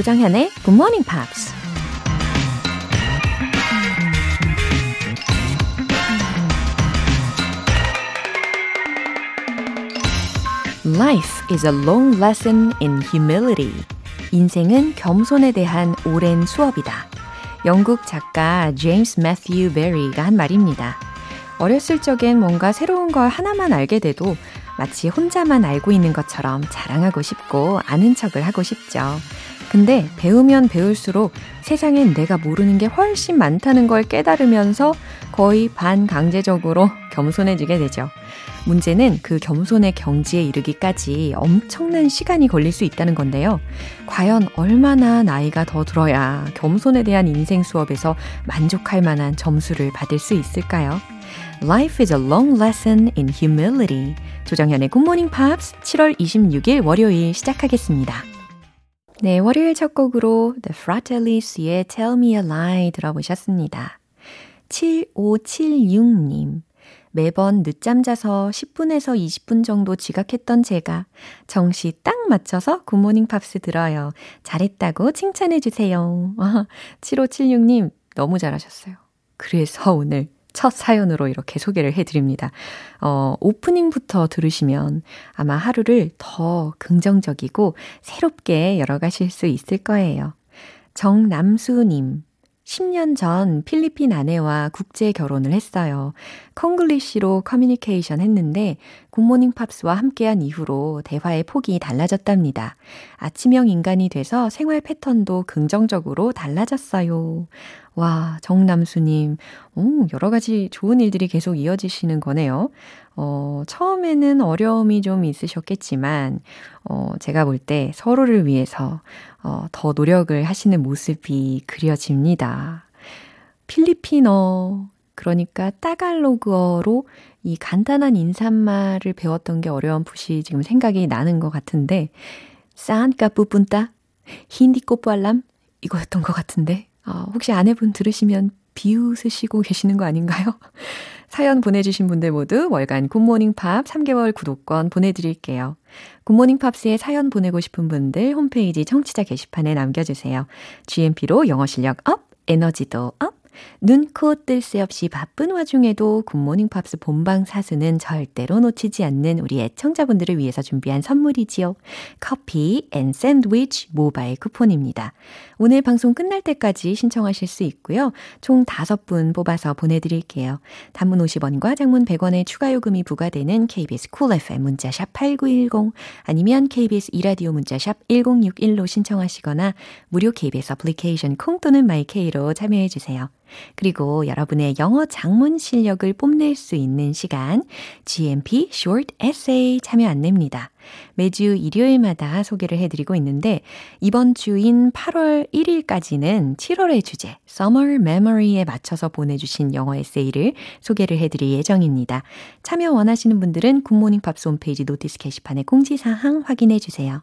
조장현의 Good Morning Pops. Life is a long lesson in humility. 인생은 겸손에 대한 오랜 수업이다. 영국 작가 제임스 매튜 베리가 한 말입니다. 어렸을 적엔 뭔가 새로운 걸 하나만 알게 돼도 마치 혼자만 알고 있는 것처럼 자랑하고 싶고 아는 척을 하고 싶죠. 근데 배우면 배울수록 세상엔 내가 모르는 게 훨씬 많다는 걸 깨달으면서 거의 반강제적으로 겸손해지게 되죠. 문제는 그 겸손의 경지에 이르기까지 엄청난 시간이 걸릴 수 있다는 건데요. 과연 얼마나 나이가 더 들어야 겸손에 대한 인생 수업에서 만족할 만한 점수를 받을 수 있을까요? Life is a long lesson in humility. 조정현의 Morning Pops 7월 26일 월요일 시작하겠습니다. 네, 월요일 첫 곡으로 The Fratellis의 Tell Me a Lie 들어보셨습니다. 7576님. 매번 늦잠 자서 10분에서 20분 정도 지각했던 제가 정시 딱 맞춰서 굿모닝 팝스 들어요. 잘했다고 칭찬해 주세요. 7576님, 너무 잘하셨어요. 그래서 오늘 첫 사연으로 이렇게 소개를 해드립니다. 어, 오프닝부터 들으시면 아마 하루를 더 긍정적이고 새롭게 열어가실 수 있을 거예요. 정남수님, 10년 전 필리핀 아내와 국제 결혼을 했어요. 콩글리시로 커뮤니케이션 했는데 굿모닝 팝스와 함께한 이후로 대화의 폭이 달라졌답니다. 아침형 인간이 돼서 생활 패턴도 긍정적으로 달라졌어요. 와, 정남수님. 오, 여러 가지 좋은 일들이 계속 이어지시는 거네요. 어, 처음에는 어려움이 좀 있으셨겠지만, 어, 제가 볼 때 서로를 위해서 어, 더 노력을 하시는 모습이 그려집니다. 필리핀어, 그러니까 따갈로그어로 이 간단한 인사말을 배웠던 게 어려운 풋이 지금 생각이 나는 것 같은데, 산까 뿌뿐따, 힌디 꼬뿌알람, 이거였던 것 같은데, 어, 혹시 아내분 들으시면 비웃으시고 계시는 거 아닌가요? 사연 보내주신 분들 모두 월간 굿모닝 팝 3개월 구독권 보내드릴게요. 굿모닝 팝스에 사연 보내고 싶은 분들 홈페이지 청취자 게시판에 남겨주세요. GMP로 영어 실력 up, 에너지도 up, 눈 코 뜰 새 없이 바쁜 와중에도 굿모닝 팝스 본방 사수는 절대로 놓치지 않는 우리 애청자분들을 위해서 준비한 선물이지요. 커피 and 샌드위치 모바일 쿠폰입니다. 오늘 방송 끝날 때까지 신청하실 수 있고요. 총 5분 뽑아서 보내드릴게요. 단문 50원과 장문 100원의 추가 요금이 부과되는 KBS 쿨 cool FM 문자샵 8910 아니면 KBS 2라디오 문자샵 1061로 신청하시거나 무료 KBS 애플리케이션 콩 또는 마이케이로 참여해주세요. 그리고 여러분의 영어 작문 실력을 뽐낼 수 있는 시간, GMP Short Essay 참여 안내입니다. 매주 일요일마다 소개를 해드리고 있는데, 이번 주인 8월 1일까지는 7월의 주제, Summer Memory에 맞춰서 보내주신 영어 에세이를 소개를 해드릴 예정입니다. 참여 원하시는 분들은 굿모닝 팝스 홈페이지 notice 게시판에 공지사항 확인해 주세요.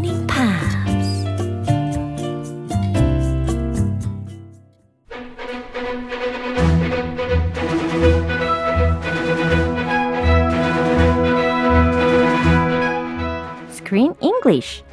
English.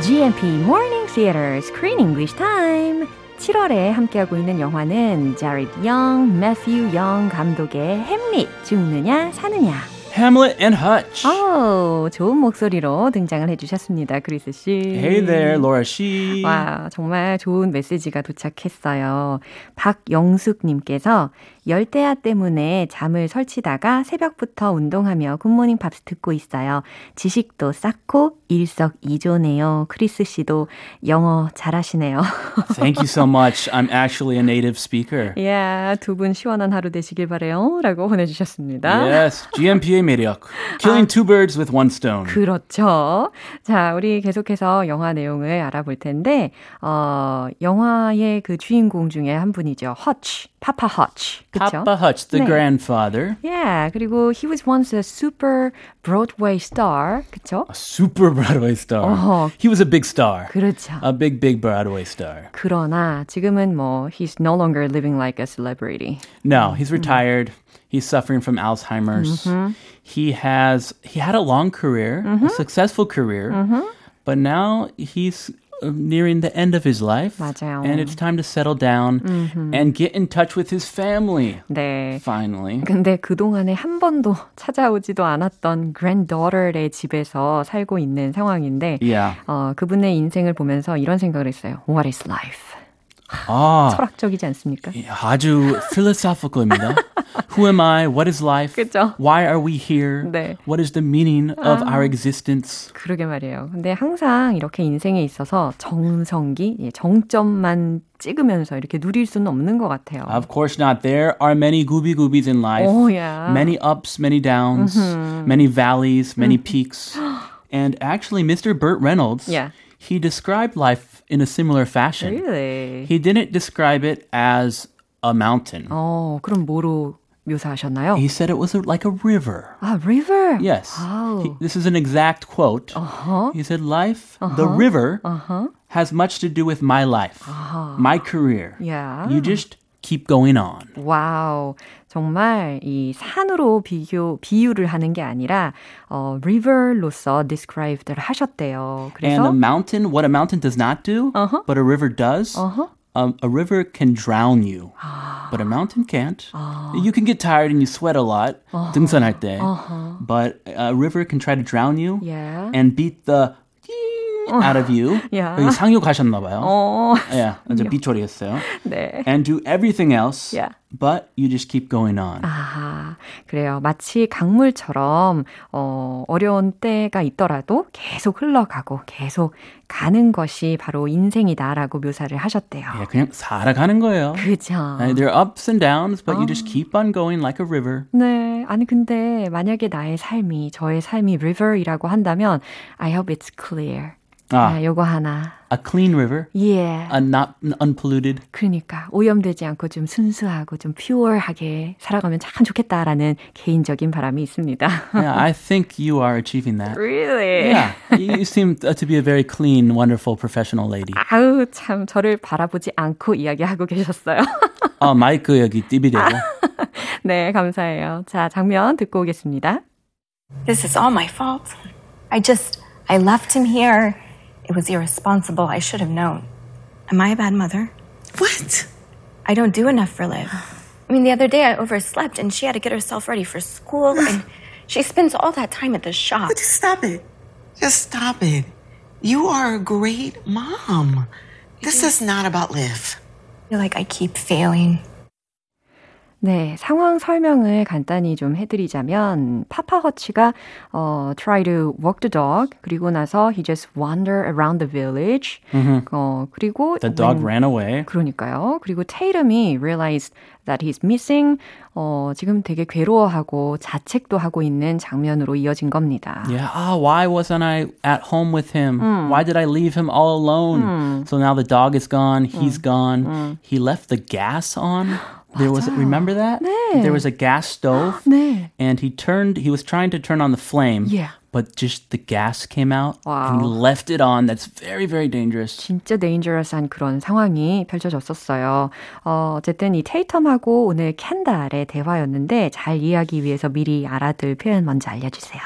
GMP Morning Theater Screen English Time. 7월에 함께하고 있는 영화는 자릿 영, 매튜 영 감독의 햄릿 죽느냐 사느냐 Hamlet and Hutch. 오, 좋은 목소리로 등장을 해주셨습니다, 크리스 씨. Hey there, Laura she. 와, 정말 좋은 메시지가 도착했어요. 박영숙님께서 열대야 때문에 잠을 설치다가 새벽부터 운동하며 굿모닝 팝스 듣고 있어요. 지식도 쌓고 일석이조네요. 크리스 씨도 영어 잘하시네요. Thank you so much. I'm actually a native speaker. yeah, 두분 시원한 하루 되시길 바래요. 라고 보내주셨습니다. Yes, GMP의 매력. Killing two birds with one stone. 그렇죠. 자, 우리 계속해서 영화 내용을 알아볼 텐데, 어, 영화의 그 주인공 중에 한 분이죠. 허치, 파파 허치. 그쵸? Papa Hutch, the 네. grandfather. Yeah, 그리고 he was once a super Broadway star. 그쵸? A super Broadway star. 어허. He was a big star. 그렇죠. A big, big Broadway star. 그러나 지금은 뭐 he's no longer living like a celebrity. No, he's retired. He's suffering from Alzheimer's. He has he had a long career, a successful career, but now he's uh, nearing the end of his life. 맞아요. And it's time to settle down and get in touch with his family. 네. Finally. 근데 그동안에 한 번도 찾아오지도 않았던 granddaughter의 집에서 살고 있는 상황인데 Yeah. 어, 그분의 인생을 보면서 이런 생각을 했어요. What is life? 아, 철학적이지 않습니까? 아주 philosophical입니다. Who am I? What is life? 그죠? Why are we here? 네. What is the meaning of our existence? 그러게 말이에요. 근데 항상 이렇게 인생에 있어서 정성기, 예, 정점만 찍으면서 이렇게 누릴 수는 없는 것 같아요. Of course not. There are many gooby goobies in life. Oh, yeah. Many ups, many downs, many valleys, many peaks. And actually, Mr. Burt Reynolds, Yeah. he described life in a similar fashion. Really? He didn't describe it as a mountain. 어, 그럼 뭐로 묘사하셨나요? He said it was a, like a river. 아, river. Yes. Wow. He- this is an exact quote. Uh-huh. He said, Life, the river, has much to do with my life, my career. Yeah. You just keep going on. 와우. 정말 이 산으로 비교, 비유를 하는 게 아니라, 어, river로서 describe를 하셨대요. And a 그래서, mountain, what a mountain does not do, Uh-huh. but a river does, Uh-huh. um, a river can drown you, but a mountain can't. Ah. You can get tired and you sweat a lot, Uh-huh. 등산할 때, but a river can try to drown you yeah. and beat the out of you. Yeah. 여기 상륙하셨나 봐요. 어, Yeah, 이제 삐처리했어요. 네. And do everything else, Yeah. but you just keep going on. 아하, 그래요. 마치 강물처럼, 어, 어려운 때가 있더라도 계속 흘러가고 계속 가는 것이 바로 인생이다라고 묘사를 하셨대요. 예, 그냥 살아가는 거예요. 그죠. Uh, There are ups and downs, but you just keep on going like a river. 네. 아니, 근데 만약에 나의 삶이, 저의 삶이 river이라고 한다면, I hope it's clear. 아. 아, 요거 하나. A clean river, 예. a not unpolluted. 그러니까 오염되지 않고 좀 순수하고 좀 퓨어하게 살아가면 참 좋겠다라는 개인적인 바람이 있습니다. Yeah, I think you are achieving that. really? Yeah, you seem uh, to be a very clean, wonderful professional lady. 아우 참 저를 바라보지 않고 이야기하고 계셨어요. 어, 마이크 여기 띠비대고. 네, 감사해요. 자, 장면 듣고 오겠습니다. This is all my fault. I just, I left him here. It was irresponsible. I should have known. Am I a bad mother? What? I don't do enough for Liv. I mean, the other day I overslept and she had to get herself ready for school and she spends all that time at the shop. Just stop it. Just stop it. You are a great mom. This is not about Liv. I feel like I keep failing. 네, 상황 설명을 간단히 좀 해드리자면 파파 허치가 어, try to walk the dog 그리고 나서 he just wander around the village 어, 그리고 The dog when- ran away. 그러니까요. 그리고 테이름이 realized that he's missing 어, 지금 되게 괴로워하고 자책도 하고 있는 장면으로 이어진 겁니다. Yeah, ah, why wasn't I at home with him? Why did I leave him all alone? So now the dog is gone, he's gone. He left the gas on. There was remember that? 네. There was a gas stove 네. and he turned he was trying to turn on the flame. Yeah. But just the gas came out and he Wow. left it on. That's very very dangerous. 진짜 dangerous한 그런 상황이 펼쳐졌었어요. 어, 어쨌든 이 테이텀하고 오늘 캔달의 대화였는데 잘 이해하기 위해서 미리 알아둘 표현 먼저 알려주세요.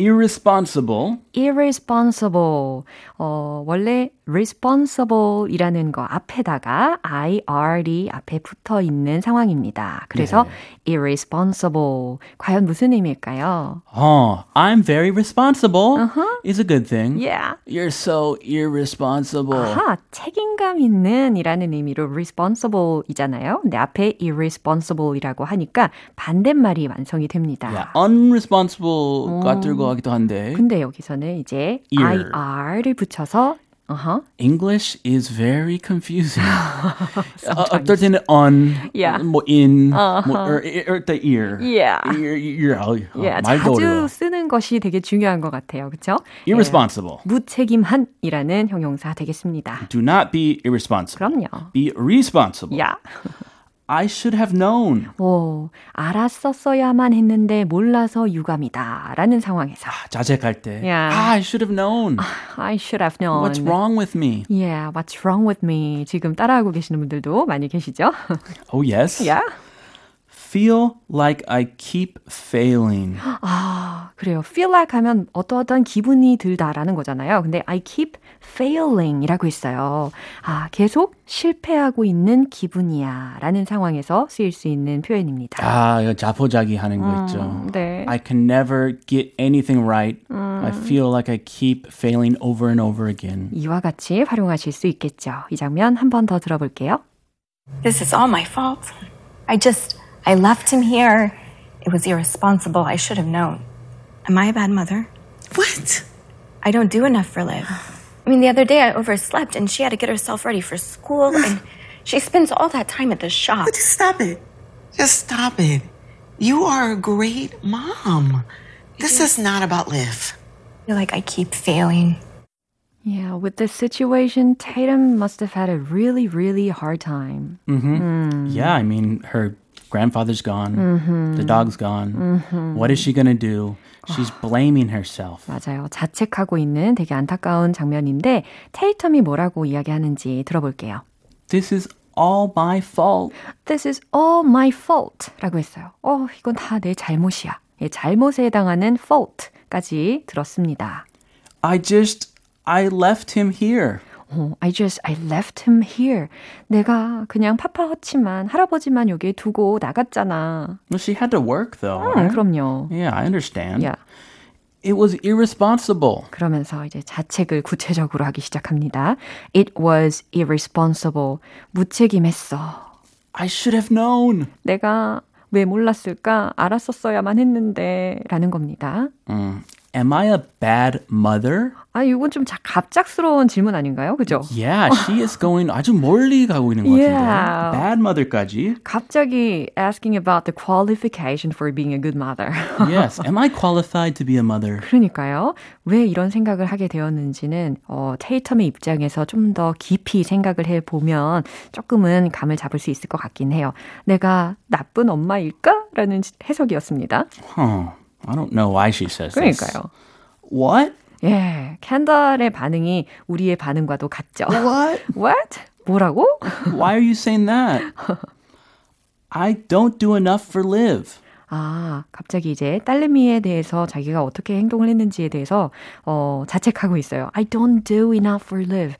Irresponsible. irresponsible. 어, 원래 responsible이라는 거 앞에다가 ir이 앞에 붙어 있는 상황입니다. 그래서 irresponsible 과연 무슨 의미일까요? Oh, I'm very responsible is a good thing. Yeah. You're so irresponsible. 아하, 책임감 있는이라는 의미로 responsible이잖아요. 근데 앞에 irresponsible이라고 하니까 반대말이 완성이 됩니다. Yeah, unresponsible가 들어가기도 한데. 근데 여기서는 이제 Ear. ir를 붙여서 uh-huh. English is very confusing. 어, 어떨 on, Yeah. 뭐 in, 뭐 or, or the ear. Yeah. ear, ear, 어, 예, 말도 자주 어려워. 쓰는 것이 되게 중요한 것 같아요. 그렇죠? Irresponsible. 무책임한이라는 형용사 되겠습니다. Do not be irresponsible. 그럼요. Be responsible. 야. I should have known. 오, 알았었어야만 했는데 몰라서 유감이다. 라는 상황에서 자책할 때. Yeah. Ah, I should have known. I should have known. What's wrong with me? Yeah, what's wrong with me? 지금 따라하고 계시는 분들도 많이 계시죠? Oh, yes. yeah. Feel like I keep failing. 아, 그래요. feel like 하면 어떠어떤 기분이 들다라는 거잖아요. 근데 I keep failing 이라고 있어요. 아, 계속 실패하고 있는 기분이야 라는 상황에서 쓰일 수 있는 표현입니다. 아, 이거 자포자기 하는 거 있죠. 네. I can never get anything right. I feel like I keep failing over and over again. 이와 같이 활용하실 수 있겠죠. 이 장면 한 번 더 들어볼게요. This is all my fault. I just, I left him here. It was irresponsible. I should have known. Am I a bad mother? What? I don't do enough for Liv. I mean, the other day I overslept and she had to get herself ready for school and she spends all that time at the shop. Just stop it. Just stop it. You are a great mom. This is not about Liv. I feel like I keep failing. Yeah, with this situation, Tatum must have had a really, really hard time. Mm-hmm. Hmm. Yeah, I mean, her grandfather's gone. The dog's gone. What is she going to do? She's blaming herself. 맞아요. 자책하고 있는 되게 안타까운 장면인데 테이텀이 뭐라고 이야기하는지 들어볼게요. This is all my fault. This is all my fault 라고 했어요. 어, 이건 다 내 잘못이야. 예, 잘못에 해당하는 fault까지 들었습니다. I just, I left him here. 어, I just, I left him here. 내가 그냥 파파헛치만 할아버지만 여기에 두고 나갔잖아. Well, she had to work though. 음, right? 그럼요. Yeah, I understand. Yeah. It was irresponsible. 그러면서 이제 자책을 구체적으로 하기 시작합니다. It was irresponsible. 무책임했어. I should have known. 내가 왜 몰랐을까? 알았었어야만 했는데 라는 겁니다. Am I a bad mother? 아, 이건 좀 자, 갑작스러운 질문 아닌가요? 그죠? Yeah, she is going 아주 멀리 가고 있는 것 같은데. Yeah. Bad mother까지. 갑자기 asking about the qualification for being a good mother. Yes. Am I qualified to be a mother? 그러니까요. 왜 이런 생각을 하게 되었는지는 어, 테이텀의 입장에서 좀 더 깊이 생각을 해 보면 조금은 감을 잡을 수 있을 것 같긴 해요. 내가 나쁜 엄마일까? 라는 해석이었습니다. Huh. I don't know why she says this. 그러니까요. What? 예, 캔달의 반응이 우리의 반응과도 같죠. What? What? 뭐라고? Why are you saying that? I don't do enough for Liv. 아, 갑자기 이제 딸내미에 대해서 자기가 어떻게 행동을 했는지에 대해서 어, 자책하고 있어요. I don't do enough for Liv.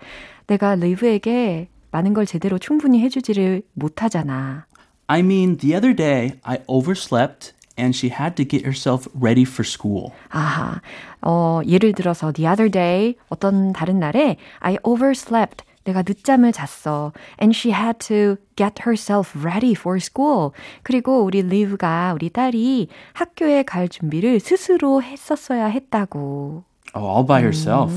내가 리브에게 많은 걸 제대로 충분히 해주지를 못하잖아. I mean, the other day I overslept and she had to get herself ready for school. 아하, 어, 예를 들어서 the other day 어떤 다른 날에 I overslept. 내가 늦잠을 잤어. And she had to get herself ready for school. 그리고 우리 리브가 우리 딸이 학교에 갈 준비를 스스로 했었어야 했다고. Oh, all by herself.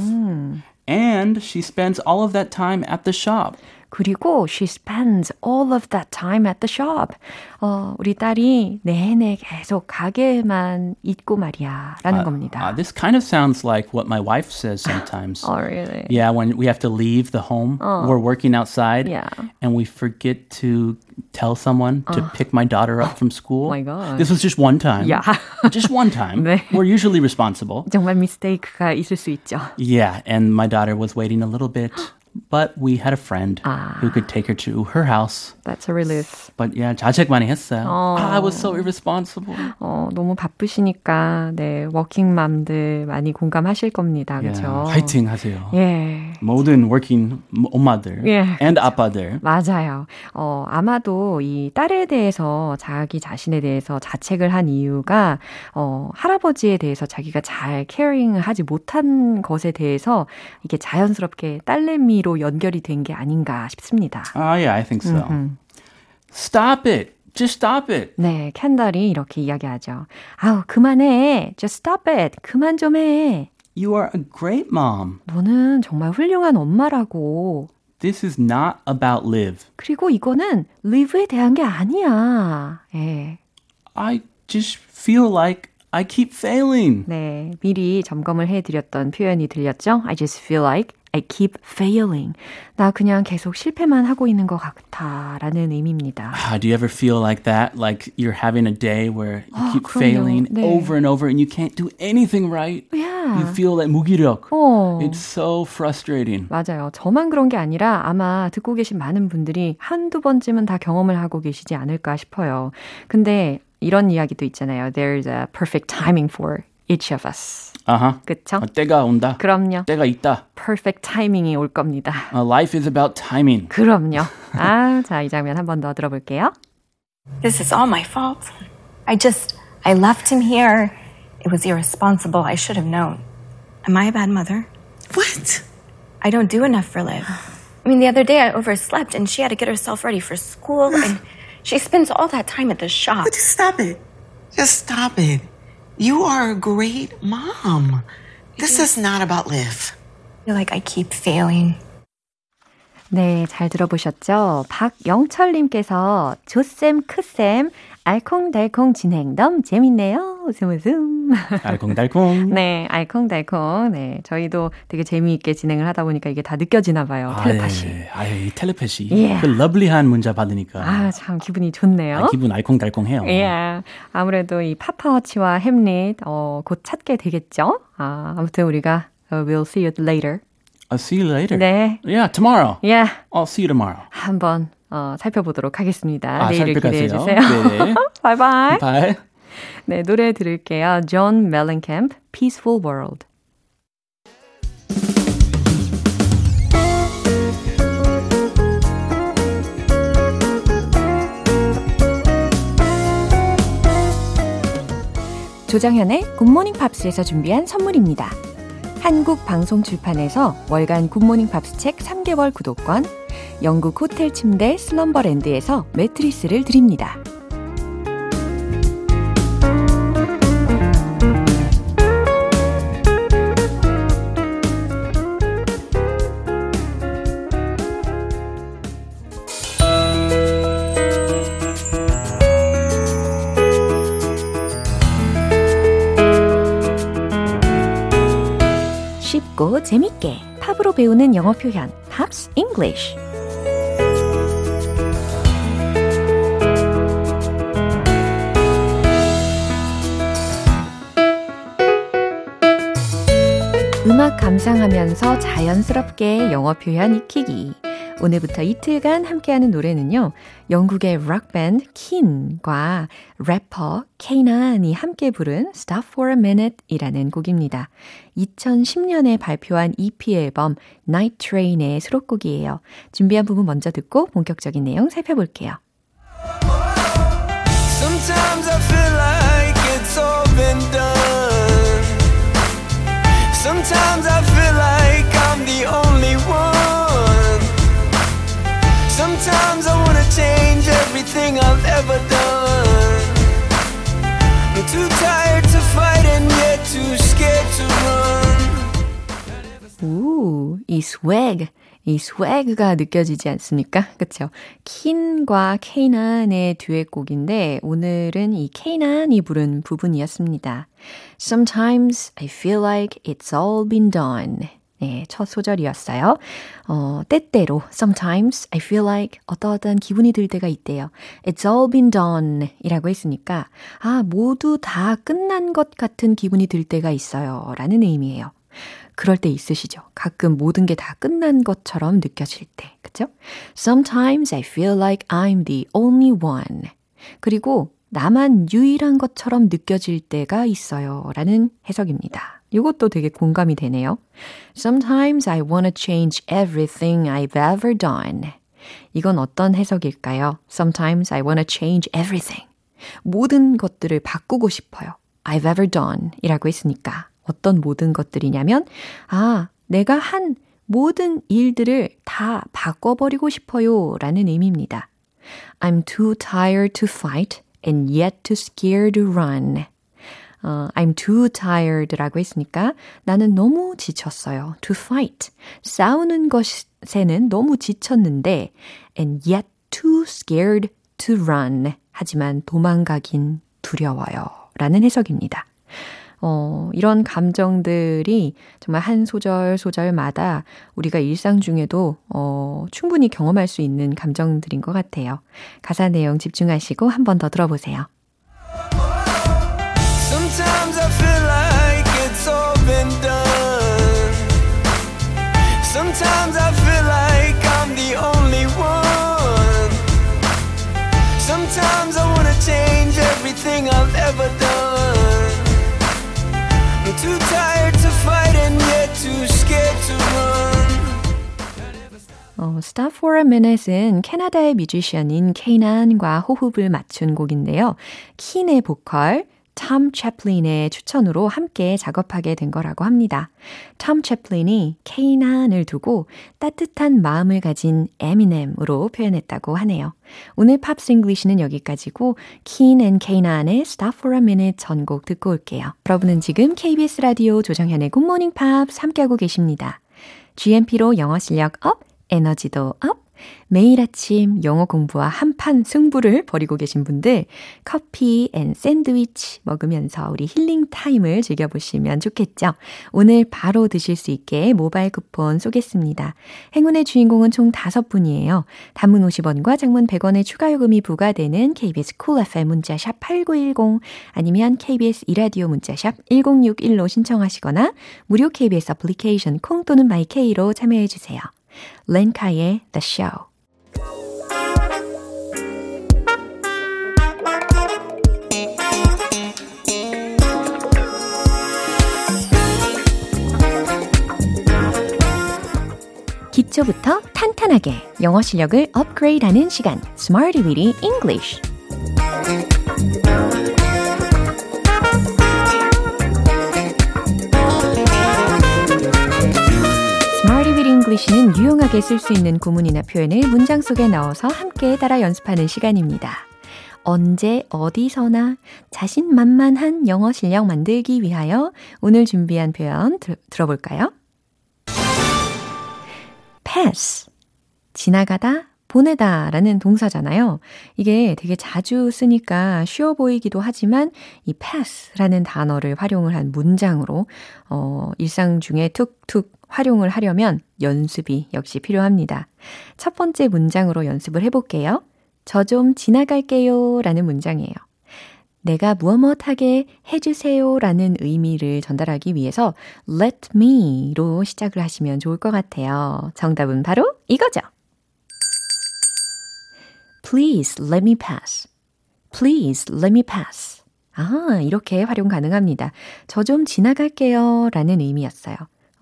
And she spends all of that time at the shop. 그리고 she spends all of that time at the shop. 어, 우리 딸이 내내 계속 가게에만 있고 말이야. 라는 겁니다. Uh, this kind of sounds like what my wife says sometimes. oh, really? Yeah, when we have to leave the home, we're working outside, Yeah. and we forget to tell someone to pick my daughter up from school. my God. This was just one time. Yeah. just one time. 네. We're usually responsible. 정말 미스테이크가 있을 수 있죠. Yeah, and my daughter was waiting a little bit, but we had a friend Ah. who could take her to her house. That's a relief. But yeah, 자책 많이 했어요. 어. I was so irresponsible. 어, 너무 바쁘시니까, 네, 워킹맘들 많이 공감하실 겁니다. Yeah, 그죠? 화이팅 하세요. 예. 모든 working 엄마들 예. and 아빠들. 맞아요. 어, 아마도 이 딸에 대해서 자기 자신에 대해서 자책을 한 이유가, 어, 할아버지에 대해서 자기가 잘 케어링을 하지 못한 것에 대해서 이게 자연스럽게 딸내미로 연결이 된 게 아닌가 싶습니다. Ah, yeah, I think so. 음. Stop it. Just stop it. 네, 캔달이 이렇게 이야기하죠. 아우, 그만해. Just stop it. 그만 좀 해. You are a great mom. 너는 정말 훌륭한 엄마라고. This is not about live. 그리고 이거는 live에 대한 게 아니야. 예. I just feel like I keep failing. 네, 미리 점검을 해드렸던 표현이 들렸죠? I just feel like I keep failing. 나 그냥 계속 실패만 하고 있는 것 같아. 라는 의미입니다. Ah, do you ever feel like that? Like you're having a day where you 아, keep 그럼요. failing 네. over and over and you can't do anything right? Yeah. You feel like 무기력. 어. It's so frustrating. 맞아요. 저만 그런 게 아니라 아마 듣고 계신 많은 분들이 한두 번쯤은 다 경험을 하고 계시지 않을까 싶어요. 근데 이런 이야기도 있잖아요. There's a perfect timing for each of us. Uh-huh. 그쵸? 어, 때가 온다. 그럼요. 때가 있다. perfect timing이 올 겁니다. Uh, life is about timing. 그럼요. 아, 자, 이 장면 한 번 더 들어볼게요. This is all my fault. I just, I left him here. It was irresponsible. I should have known. Am I a bad mother? What? I don't do enough for Liv. I mean, the other day I overslept and she had to get herself ready for school and she spends all that time at the shop. Just stop it. Just stop it. You are a great mom. This is not about Liv. I feel like I keep failing. 네, 잘 들어보셨죠? 박영철님께서 조쌤, 크쌤, 알콩달콩 진행 너무 재밌네요. 웃음 웃음. 달콩달콩. 네, 알콩달콩. 네, 저희도 되게 재미있게 진행을 하다 보니까 이게 다 느껴지나 봐요. 텔레파시. 예, 아, 이 텔레파시. 예. 그 러블리한 문자 받으니까 아, 참 기분이 좋네요. 아, 기분 알콩달콩해요. 예. 아무래도 이 파파워치와 햄릿, 어, 곧 찾게 되겠죠? 아, 아무튼 우리가 uh, we'll see you later. I'll see you later. 네. Yeah, tomorrow. 예. I'll see you tomorrow. 한번 어, 살펴보도록 하겠습니다. 아, 내일을 기대해. 주세요. 네. Bye bye. Bye. 네, 노래 들을게요. 존 멜렌캠프, Peaceful World. 조정현의 굿모닝 팝스에서 준비한 선물입니다. 한국 방송 출판에서 월간 굿모닝 팝스 책 3개월 구독권, 영국 호텔 침대 슬럼버랜드에서 매트리스를 드립니다. 쉽고 재밌게 팝으로 배우는 영어 표현 Pops English 감상하면서 자연스럽게 영어 표현 익히기. 오늘부터 이틀간 함께하는 노래는요. 영국의 락밴드 킨과 래퍼 케이난이 함께 부른 Stop for a Minute 이라는 곡입니다. 2010년에 발표한 EP 앨범 Night Train의 수록곡이에요. 준비한 부분 먼저 듣고 본격적인 내용 살펴볼게요. Everything I've ever done. I'm too tired to fight and yet too scared to run. 오, 이 swag, 이 swag가 느껴지지 않습니까? 그쵸? 킨과 케이난의 듀엣곡인데 오늘은 이 케이난이 부른 부분이었습니다. Sometimes I feel like it's all been done. 네, 첫 소절이었어요. 어, 때때로 sometimes I feel like 어떠어떤 기분이 들 때가 있대요. It's all been done 이라고 했으니까 아, 모두 다 끝난 것 같은 기분이 들 때가 있어요. 라는 의미예요. 그럴 때 있으시죠? 가끔 모든 게 다 끝난 것처럼 느껴질 때. 그죠? Sometimes I feel like I'm the only one. 그리고 나만 유일한 것처럼 느껴질 때가 있어요. 라는 해석입니다. 이것도 되게 공감이 되네요. Sometimes I want to change everything I've ever done. 이건 어떤 해석일까요? Sometimes I want to change everything. 모든 것들을 바꾸고 싶어요. I've ever done 이라고 했으니까 어떤 모든 것들이냐면 아, 내가 한 모든 일들을 다 바꿔버리고 싶어요 라는 의미입니다. I'm too tired to fight and yet too scared to run. 어, I'm too tired라고 했으니까 나는 너무 지쳤어요. To fight. 싸우는 것에는 너무 지쳤는데 and yet too scared to run. 하지만 도망가긴 두려워요. 라는 해석입니다. 어, 이런 감정들이 정말 한 소절 소절마다 우리가 일상 중에도 어, 충분히 경험할 수 있는 감정들인 것 같아요. 가사 내용 집중하시고 한 번 더 들어보세요. Sometimes I feel like I'm the only one. Sometimes I wanna change everything I've ever done. I'm too tired to fight and yet too scared to run. 어, Stop for a Minute은 캐나다의 뮤지션인 케이난과 호흡을 맞춘 곡인데요. 킨의 보컬, 톰 채플린의 추천으로 함께 작업하게 된 거라고 합니다. 톰 채플린이 케이난을 두고 따뜻한 마음을 가진 에미넴으로 표현했다고 하네요. 오늘 Pops English는 여기까지고 킨 and 케이난의 Stop for a Minute 전곡 듣고 올게요. 여러분은 지금 KBS 라디오 조정현의 굿모닝 팝스 함께하고 계십니다. GMP로 영어 실력 up, 에너지도 up, 매일 아침 영어 공부와 한판 승부를 벌이고 계신 분들 커피 and 샌드위치 먹으면서 우리 힐링 타임을 즐겨보시면 좋겠죠. 오늘 바로 드실 수 있게 모바일 쿠폰 쏘겠습니다. 행운의 주인공은 총 5분이에요. 단문 50원과 장문 100원의 추가 요금이 부과되는 KBS Cool FM 문자샵 8910 아니면 KBS 이라디오 문자샵 1061로 신청하시거나 무료 KBS 애플리케이션 콩 또는 마이케이로 참여해 주세요. 렌카의 The Show. 기초부터 탄탄하게 영어 실력을 업그레이드하는 시간, Smarty Weedy English. English는 유용하게 쓸 수 있는 구문이나 표현을 문장 속에 넣어서 함께 따라 연습하는 시간입니다. 언제 어디서나 자신만만한 영어 실력 만들기 위하여 오늘 준비한 표현 들, 들어볼까요? pass 지나가다 보내다 라는 동사잖아요. 이게 되게 자주 쓰니까 쉬워 보이기도 하지만 이 pass라는 단어를 활용을 한 문장으로 어, 일상 중에 툭툭 활용을 하려면 연습이 역시 필요합니다. 첫 번째 문장으로 연습을 해볼게요. 저 좀 지나갈게요 라는 문장이에요. 내가 무엇무엇하게 해주세요 라는 의미를 전달하기 위해서 let me로 시작을 하시면 좋을 것 같아요. 정답은 바로 이거죠. Please let me pass. Please let me pass. 아, 이렇게 활용 가능합니다. 저 좀 지나갈게요 라는 의미였어요.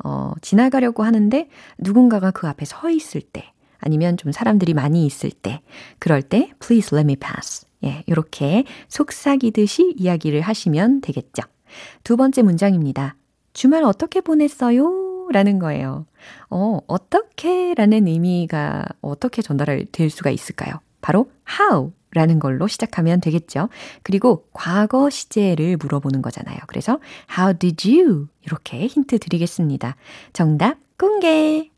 어, 지나가려고 하는데 누군가가 그 앞에 서 있을 때 아니면 좀 사람들이 많이 있을 때 그럴 때 please let me pass. 예, 이렇게 속삭이듯이 이야기를 하시면 되겠죠. 두 번째 문장입니다. 주말 어떻게 보냈어요? 라는 거예요. 어, 어떻게 라는 의미가 어떻게 전달될 수가 있을까요? 바로 how 라는 걸로 시작하면 되겠죠. 그리고 과거 시제를 물어보는 거잖아요. 그래서 how did you? 이렇게 힌트 드리겠습니다. 정답 공개!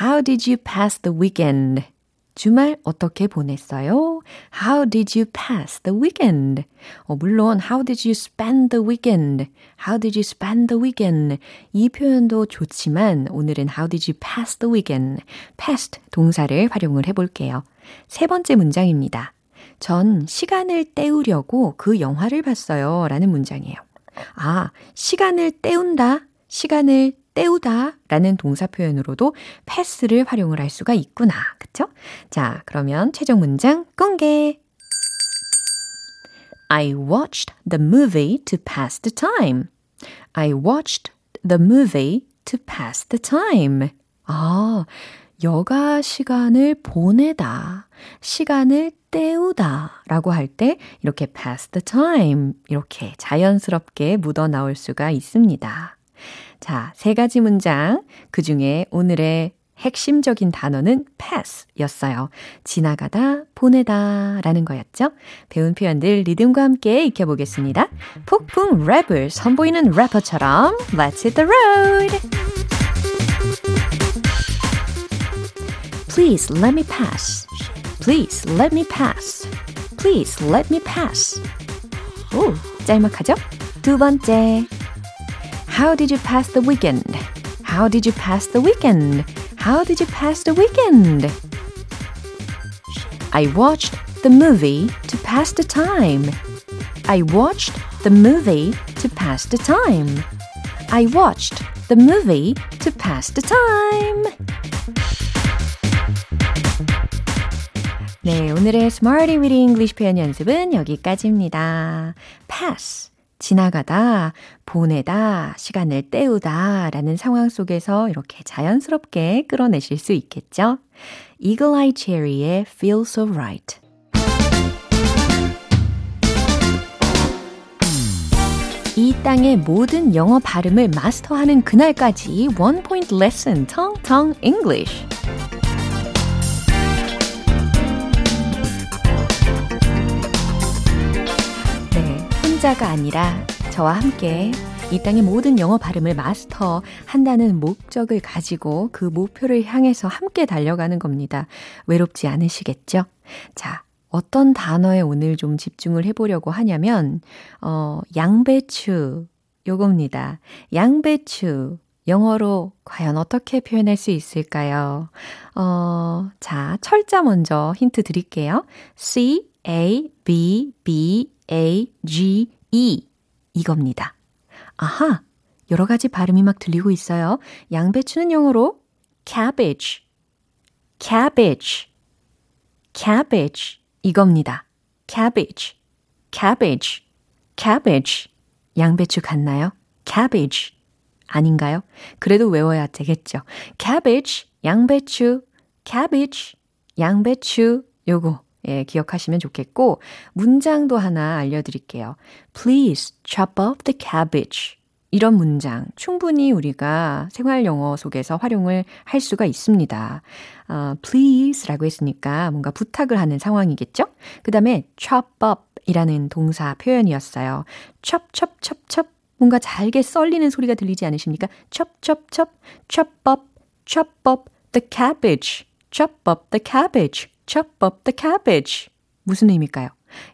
How did you pass the weekend? 주말 어떻게 보냈어요? How did you pass the weekend? 어, 물론 How did you spend the weekend? How did you spend the weekend? 이 표현도 좋지만 오늘은 How did you pass the weekend? past 동사를 활용을 해볼게요. 세 번째 문장입니다. 전 시간을 때우려고 그 영화를 봤어요. 라는 문장이에요. 아, 시간을 때운다, 시간을 때우다 라는 동사 표현으로도 pass를 활용을 할 수가 있구나. 그쵸? 자, 그러면 최종 문장 공개. I watched the movie to pass the time. I watched the movie to pass the time. 아, 여가 시간을 보내다, 시간을 때우다 라고 할 때 이렇게 pass the time 이렇게 자연스럽게 묻어 나올 수가 있습니다. 자, 세 가지 문장. 그 중에 오늘의 핵심적인 단어는 pass 였어요. 지나가다, 보내다 라는 거였죠. 배운 표현들 리듬과 함께 익혀보겠습니다. 폭풍 랩을 선보이는 래퍼처럼 Let's hit the road! Please let me pass. Please let me pass. Please let me pass. 오, 짤막하죠? 두 번째. How did you pass the weekend? How did you pass the weekend? How did you pass the weekend? I watched the movie to pass the time. I watched the movie to pass the time. I watched the movie to pass the time. 네, 오늘의 Smarty with English 표현 연습은 여기까지입니다. pass. 지나가다, 보내다, 시간을 때우다 라는 상황 속에서 이렇게 자연스럽게 끌어내실 수 있겠죠? Eagle Eye Cherry의 Feel So Right. 이 땅의 모든 영어 발음을 마스터하는 그날까지 One Point Lesson Tong Tong English. 혼자가 아니라 저와 함께 이 땅의 모든 영어 발음을 마스터 한다는 목적을 가지고 그 목표를 향해서 함께 달려가는 겁니다. 외롭지 않으시겠죠? 자, 어떤 단어에 오늘 좀 집중을 해보려고 하냐면, 어, 양배추. 요겁니다. 양배추. 영어로 과연 어떻게 표현할 수 있을까요? 어, 자, 철자 먼저 힌트 드릴게요. C, A, B, B, A, G, E. 이겁니다. 아하! 여러 가지 발음이 막 들리고 있어요. 양배추는 영어로 cabbage, cabbage, cabbage. 이겁니다. cabbage, cabbage, cabbage. 양배추 같나요? cabbage. 아닌가요? 그래도 외워야 되겠죠. cabbage, 양배추, cabbage, 양배추. 요거, 예, 기억하시면 좋겠고, 문장도 하나 알려드릴게요. Please chop off the cabbage. 이런 문장 충분히 우리가 생활 영어 속에서 활용을 할 수가 있습니다. 어, please라고 했으니까 뭔가 부탁을 하는 상황이겠죠? 그 다음에 chop up 이라는 동사 표현이었어요. chop, chop, chop, chop. 뭔가 잘게 썰리는 소리가 들리지 않으십니까? chop, chop, chop, chop up, chop up the cabbage, chop up the cabbage, chop up the cabbage. 무슨 의미일까요?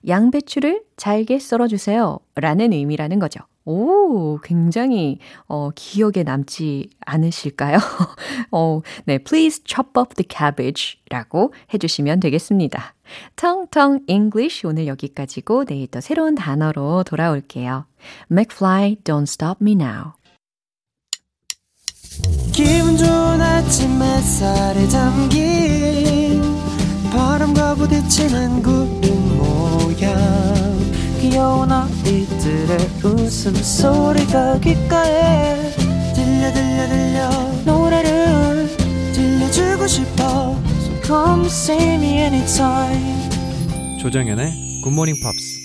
양배추를 잘게 썰어주세요. 라는 의미라는 거죠. 오, 굉장히, 어, 기억에 남지 않으실까요? 어, 네, please chop up the cabbage 라고 해주시면 되겠습니다. 텅텅 English 오늘 여기까지고 내일 또 새로운 단어로 돌아올게요. McFly, don't stop me now. 기분 좋은 아침 햇살에 담긴 바람과 부딪히는 구름 모양. 귀여운 아이들의 웃음소리가 귓가에 들려 들려 들려. 노래를 들려주고 싶어. So come see me anytime. 조정연의 굿모닝 팝스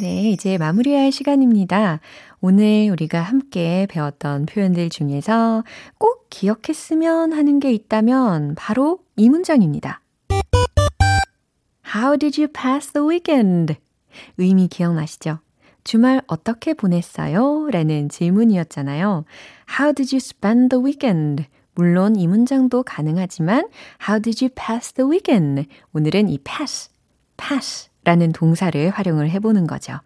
네, 이제 마무리할 시간입니다. 오늘 우리가 함께 배웠던 표현들 중에서 꼭 기억했으면 하는 게 있다면 바로 이 문장입니다. How did you pass the weekend? 의미 기억나시죠? 주말 어떻게 보냈어요? 라는 질문이었잖아요. How did you spend the weekend? 물론 이 문장도 가능하지만 How did you pass the weekend? 오늘은 이 pass, pass 라는 동사를 활용을 해보는 거죠.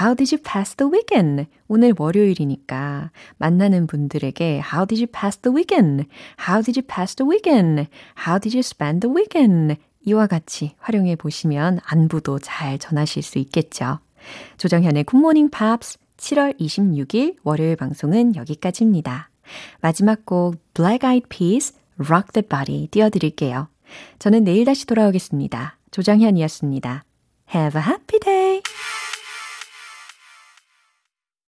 How did you pass the weekend? 오늘 월요일이니까 만나는 분들에게 How did you pass the weekend? How did you pass the weekend? How did you spend the weekend? 이와 같이 활용해 보시면 안부도 잘 전하실 수 있겠죠. 조정현의 굿모닝 팝스 7월 26일 월요일 방송은 여기까지입니다. 마지막 곡 Black Eyed Peas Rock the Body 띄워드릴게요. 저는 내일 다시 돌아오겠습니다. 조정현이었습니다. Have a happy day!